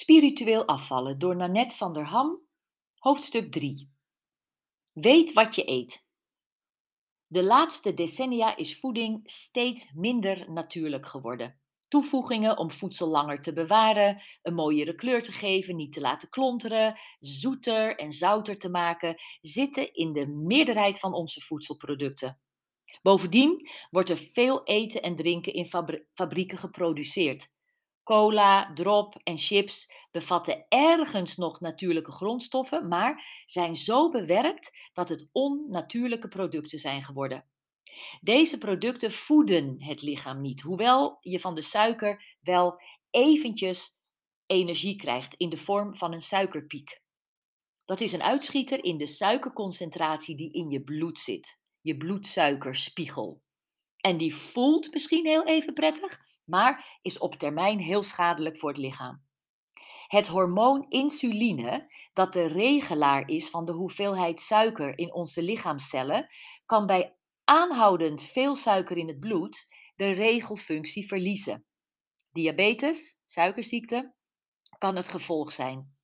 Spiritueel afvallen door Nanette van der Ham, hoofdstuk 3. Weet wat je eet. De laatste decennia is voeding steeds minder natuurlijk geworden. Toevoegingen om voedsel langer te bewaren, een mooiere kleur te geven, niet te laten klonteren, zoeter en zouter te maken, zitten in de meerderheid van onze voedselproducten. Bovendien wordt er veel eten en drinken in fabrieken geproduceerd. Cola, drop en chips bevatten ergens nog natuurlijke grondstoffen, maar zijn zo bewerkt dat het onnatuurlijke producten zijn geworden. Deze producten voeden het lichaam niet, hoewel je van de suiker wel eventjes energie krijgt in de vorm van een suikerpiek. Dat is een uitschieter in de suikerconcentratie die in je bloed zit, je bloedsuikerspiegel. En die voelt misschien heel even prettig, maar is op termijn heel schadelijk voor het lichaam. Het hormoon insuline, dat de regelaar is van de hoeveelheid suiker in onze lichaamcellen, kan bij aanhoudend veel suiker in het bloed de regelfunctie verliezen. Diabetes, suikerziekte, kan het gevolg zijn.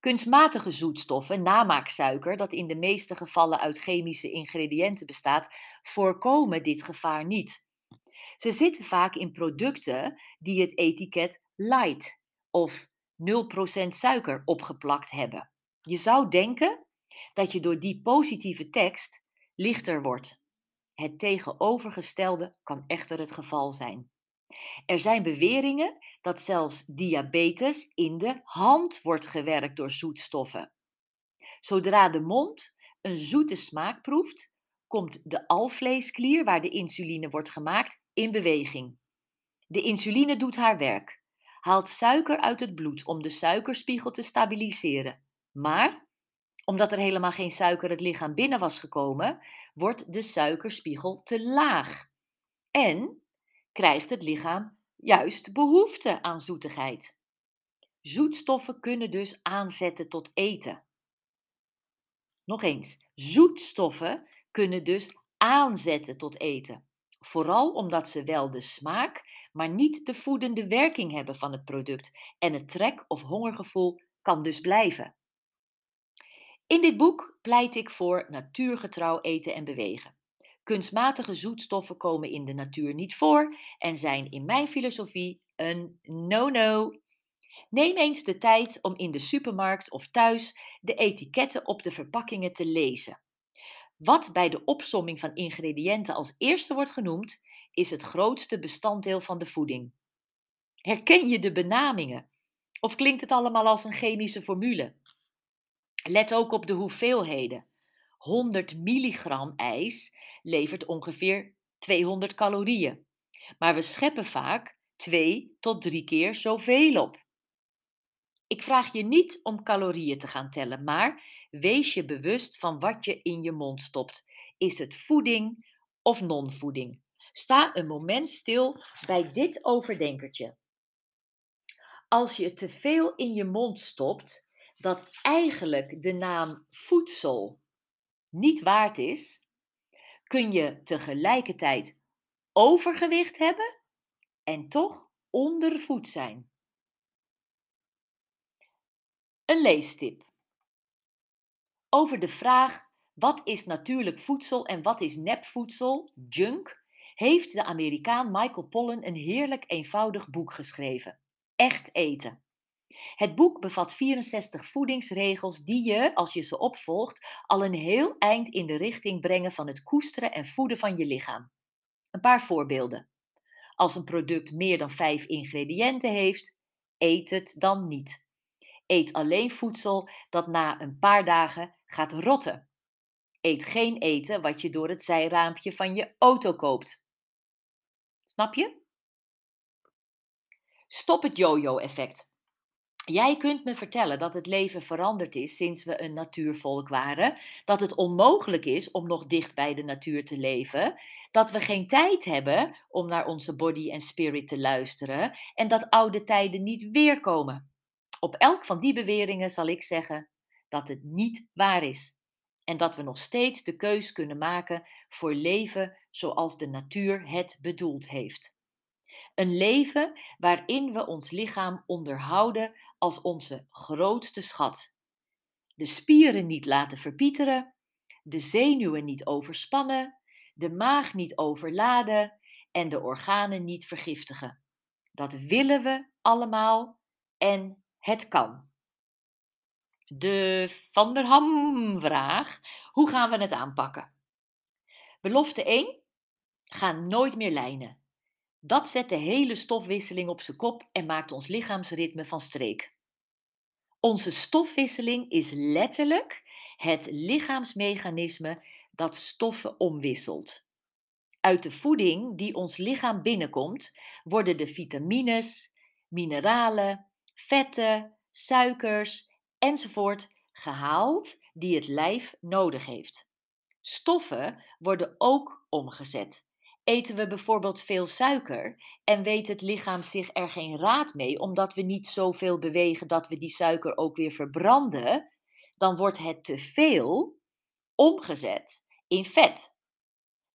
Kunstmatige zoetstoffen, namaaksuiker, dat in de meeste gevallen uit chemische ingrediënten bestaat, voorkomen dit gevaar niet. Ze zitten vaak in producten die het etiket light of 0% suiker opgeplakt hebben. Je zou denken dat je door die positieve tekst lichter wordt. Het tegenovergestelde kan echter het geval zijn. Er zijn beweringen dat zelfs diabetes in de hand wordt gewerkt door zoetstoffen. Zodra de mond een zoete smaak proeft, komt de alvleesklier waar de insuline wordt gemaakt in beweging. De insuline doet haar werk, haalt suiker uit het bloed om de suikerspiegel te stabiliseren. Maar, omdat er helemaal geen suiker het lichaam binnen was gekomen, wordt de suikerspiegel te laag. En krijgt het lichaam juist behoefte aan zoetigheid. Zoetstoffen kunnen dus aanzetten tot eten. Nog eens, zoetstoffen kunnen dus aanzetten tot eten. Vooral omdat ze wel de smaak, maar niet de voedende werking hebben van het product en het trek- of hongergevoel kan dus blijven. In dit boek pleit ik voor natuurgetrouw eten en bewegen. Kunstmatige zoetstoffen komen in de natuur niet voor en zijn in mijn filosofie een no-no. Neem eens de tijd om in de supermarkt of thuis de etiketten op de verpakkingen te lezen. Wat bij de opsomming van ingrediënten als eerste wordt genoemd, is het grootste bestanddeel van de voeding. Herken je de benamingen? Of klinkt het allemaal als een chemische formule? Let ook op de hoeveelheden. 100 milligram ijs levert ongeveer 200 calorieën. Maar we scheppen vaak 2 tot 3 keer zoveel op. Ik vraag je niet om calorieën te gaan tellen, maar wees je bewust van wat je in je mond stopt. Is het voeding of non-voeding? Sta een moment stil bij dit overdenkertje. Als je te veel in je mond stopt, dat eigenlijk de naam voedsel niet waard is, kun je tegelijkertijd overgewicht hebben en toch ondervoed zijn. Een leestip. Over de vraag wat is natuurlijk voedsel en wat is nepvoedsel, junk, heeft de Amerikaan Michael Pollan een heerlijk eenvoudig boek geschreven. Echt eten. Het boek bevat 64 voedingsregels die je, als je ze opvolgt, al een heel eind in de richting brengen van het koesteren en voeden van je lichaam. Een paar voorbeelden. Als een product meer dan 5 ingrediënten heeft, eet het dan niet. Eet alleen voedsel dat na een paar dagen gaat rotten. Eet geen eten wat je door het zijraampje van je auto koopt. Snap je? Stop het yo-yo-effect. Jij kunt me vertellen dat het leven veranderd is sinds we een natuurvolk waren, dat het onmogelijk is om nog dicht bij de natuur te leven, dat we geen tijd hebben om naar onze body en spirit te luisteren en dat oude tijden niet weer komen. Op elk van die beweringen zal ik zeggen dat het niet waar is. En dat we nog steeds de keus kunnen maken voor leven zoals de natuur het bedoeld heeft. Een leven waarin we ons lichaam onderhouden als onze grootste schat. De spieren niet laten verpieteren, de zenuwen niet overspannen, de maag niet overladen en de organen niet vergiftigen. Dat willen we allemaal en het kan. De Van der Ham-vraag: hoe gaan we het aanpakken? Belofte 1: ga nooit meer lijnen. Dat zet de hele stofwisseling op zijn kop en maakt ons lichaamsritme van streek. Onze stofwisseling is letterlijk het lichaamsmechanisme dat stoffen omwisselt. Uit de voeding die ons lichaam binnenkomt, worden de vitamines, mineralen, vetten, suikers enzovoort gehaald die het lijf nodig heeft. Stoffen worden ook omgezet. Eten we bijvoorbeeld veel suiker en weet het lichaam zich er geen raad mee, omdat we niet zoveel bewegen dat we die suiker ook weer verbranden, dan wordt het te veel omgezet in vet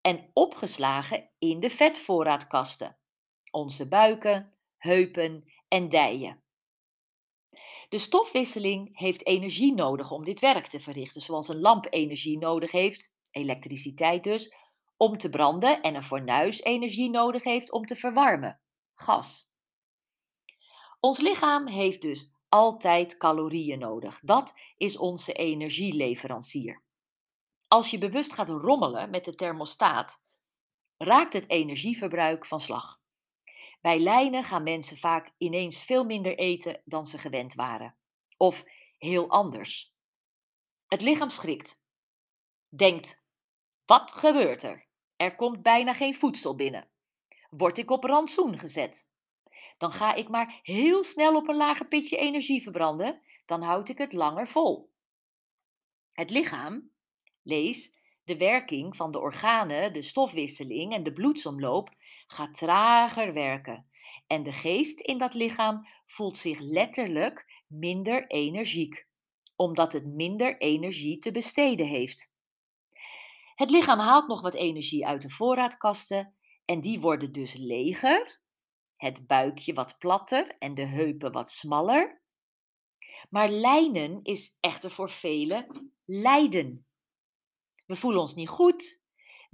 en opgeslagen in de vetvoorraadkasten, onze buiken, heupen en dijen. De stofwisseling heeft energie nodig om dit werk te verrichten, zoals een lamp energie nodig heeft, elektriciteit dus, om te branden en een fornuis energie nodig heeft om te verwarmen, gas. Ons lichaam heeft dus altijd calorieën nodig. Dat is onze energieleverancier. Als je bewust gaat rommelen met de thermostaat, raakt het energieverbruik van slag. Bij lijnen gaan mensen vaak ineens veel minder eten dan ze gewend waren. Of heel anders. Het lichaam schrikt. Denkt: wat gebeurt er? Er komt bijna geen voedsel binnen. Word ik op rantsoen gezet? Dan ga ik maar heel snel op een lager pitje energie verbranden, dan houd ik het langer vol. Het lichaam, lees de werking van de organen, de stofwisseling en de bloedsomloop, gaat trager werken. En de geest in dat lichaam voelt zich letterlijk minder energiek, omdat het minder energie te besteden heeft. Het lichaam haalt nog wat energie uit de voorraadkasten en die worden dus leger. Het buikje wat platter en de heupen wat smaller. Maar lijnen is echter voor velen lijden. We voelen ons niet goed,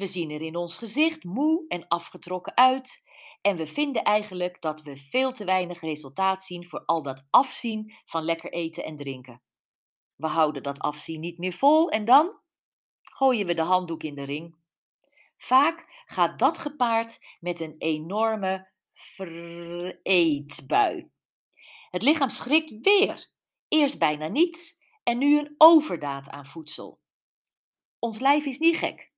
we zien er in ons gezicht moe en afgetrokken uit en we vinden eigenlijk dat we veel te weinig resultaat zien voor al dat afzien van lekker eten en drinken. We houden dat afzien niet meer vol en dan gooien we de handdoek in de ring. Vaak gaat dat gepaard met een enorme vreetbui. Het lichaam schrikt weer. Eerst bijna niets en nu een overdaad aan voedsel. Ons lijf is niet gek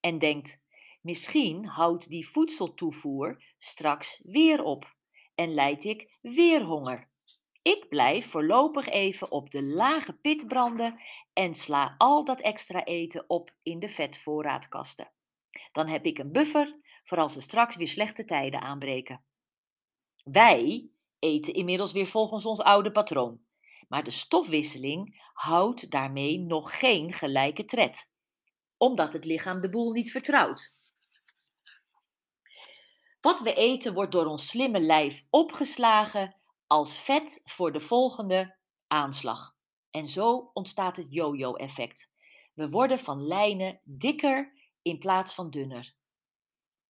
en denkt: misschien houdt die voedseltoevoer straks weer op en leid ik weer honger. Ik blijf voorlopig even op de lage pit branden en sla al dat extra eten op in de vetvoorraadkasten. Dan heb ik een buffer voor als er straks weer slechte tijden aanbreken. Wij eten inmiddels weer volgens ons oude patroon, maar de stofwisseling houdt daarmee nog geen gelijke tred, omdat het lichaam de boel niet vertrouwt. Wat we eten wordt door ons slimme lijf opgeslagen als vet voor de volgende aanslag. En zo ontstaat het yo-yo-effect. We worden van lijnen dikker in plaats van dunner.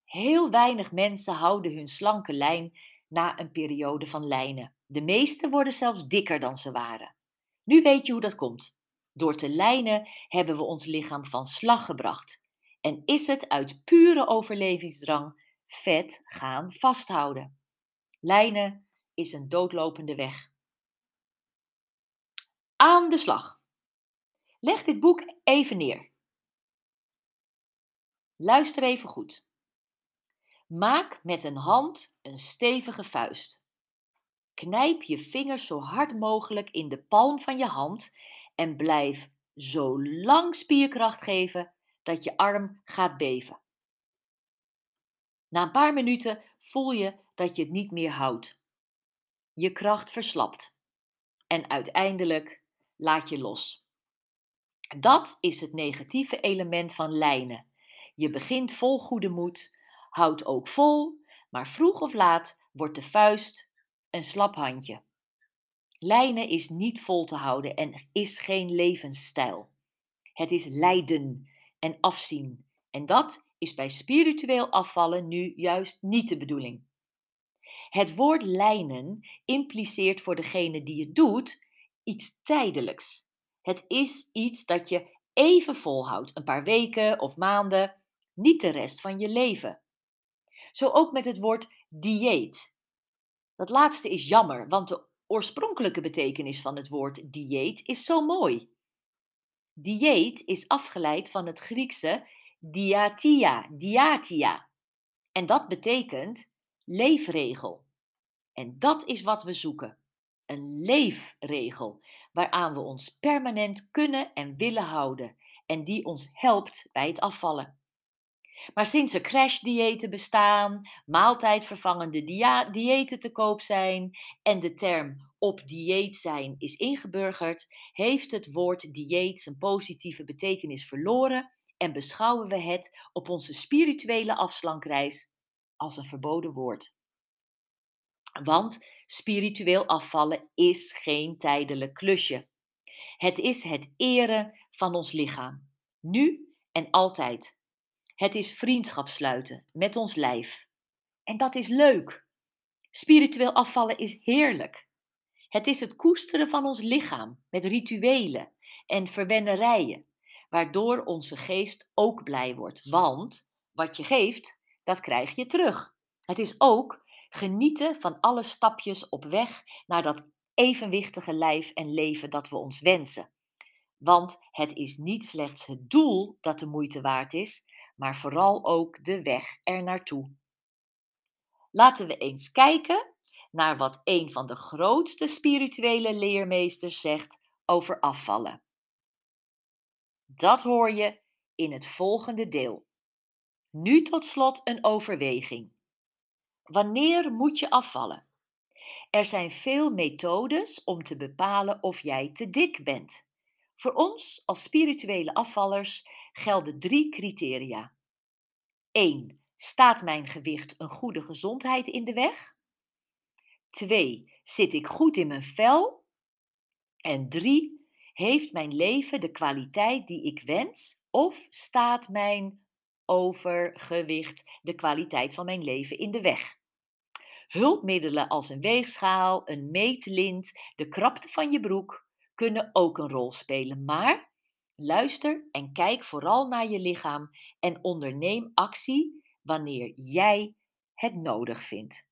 Heel weinig mensen houden hun slanke lijn na een periode van lijnen. De meeste worden zelfs dikker dan ze waren. Nu weet je hoe dat komt. Door te lijnen hebben we ons lichaam van slag gebracht en is het uit pure overlevingsdrang vet gaan vasthouden. Lijnen is een doodlopende weg. Aan de slag. Leg dit boek even neer. Luister even goed. Maak met een hand een stevige vuist. Knijp je vingers zo hard mogelijk in de palm van je hand en blijf zo lang spierkracht geven dat je arm gaat beven. Na een paar minuten voel je dat je het niet meer houdt. Je kracht verslapt en uiteindelijk laat je los. Dat is het negatieve element van lijnen. Je begint vol goede moed, houdt ook vol, Maar vroeg of laat wordt de vuist een slap handje. Lijnen is niet vol te houden en is geen levensstijl. Het is lijden en afzien. En dat is bij spiritueel afvallen nu juist niet de bedoeling. Het woord lijnen impliceert voor degene die het doet iets tijdelijks. Het is iets dat je even volhoudt, een paar weken of maanden, niet de rest van je leven. Zo ook met het woord dieet. Dat laatste is jammer, want de oorspronkelijke betekenis van het woord dieet is zo mooi. Dieet is afgeleid van het Griekse diatia, diatia. En dat betekent leefregel. En dat is wat we zoeken. Een leefregel waaraan we ons permanent kunnen en willen houden en die ons helpt bij het afvallen. Maar sinds er crashdiëten bestaan, maaltijdvervangende diëten te koop zijn en de term op dieet zijn is ingeburgerd, heeft het woord dieet zijn positieve betekenis verloren en beschouwen we het op onze spirituele afslankreis als een verboden woord. Want spiritueel afvallen is geen tijdelijk klusje. Het is het eren van ons lichaam, nu en altijd. Het is vriendschap sluiten met ons lijf. En dat is leuk. Spiritueel afvallen is heerlijk. Het is het koesteren van ons lichaam met rituelen en verwennerijen, waardoor onze geest ook blij wordt. Want wat je geeft, dat krijg je terug. Het is ook genieten van alle stapjes op weg naar dat evenwichtige lijf en leven dat we ons wensen. Want het is niet slechts het doel dat de moeite waard is, maar vooral ook de weg er naartoe. Laten we eens kijken naar wat een van de grootste spirituele leermeesters zegt over afvallen. Dat hoor je in het volgende deel. Nu tot slot een overweging. Wanneer moet je afvallen? Er zijn veel methodes om te bepalen of jij te dik bent. Voor ons als spirituele afvallers gelden drie criteria. 1. Staat mijn gewicht een goede gezondheid in de weg? 2. Zit ik goed in mijn vel? En 3. Heeft mijn leven de kwaliteit die ik wens? Of staat mijn overgewicht de kwaliteit van mijn leven in de weg? Hulpmiddelen als een weegschaal, een meetlint, de krapte van je broek kunnen ook een rol spelen, maar luister en kijk vooral naar je lichaam en onderneem actie wanneer jij het nodig vindt.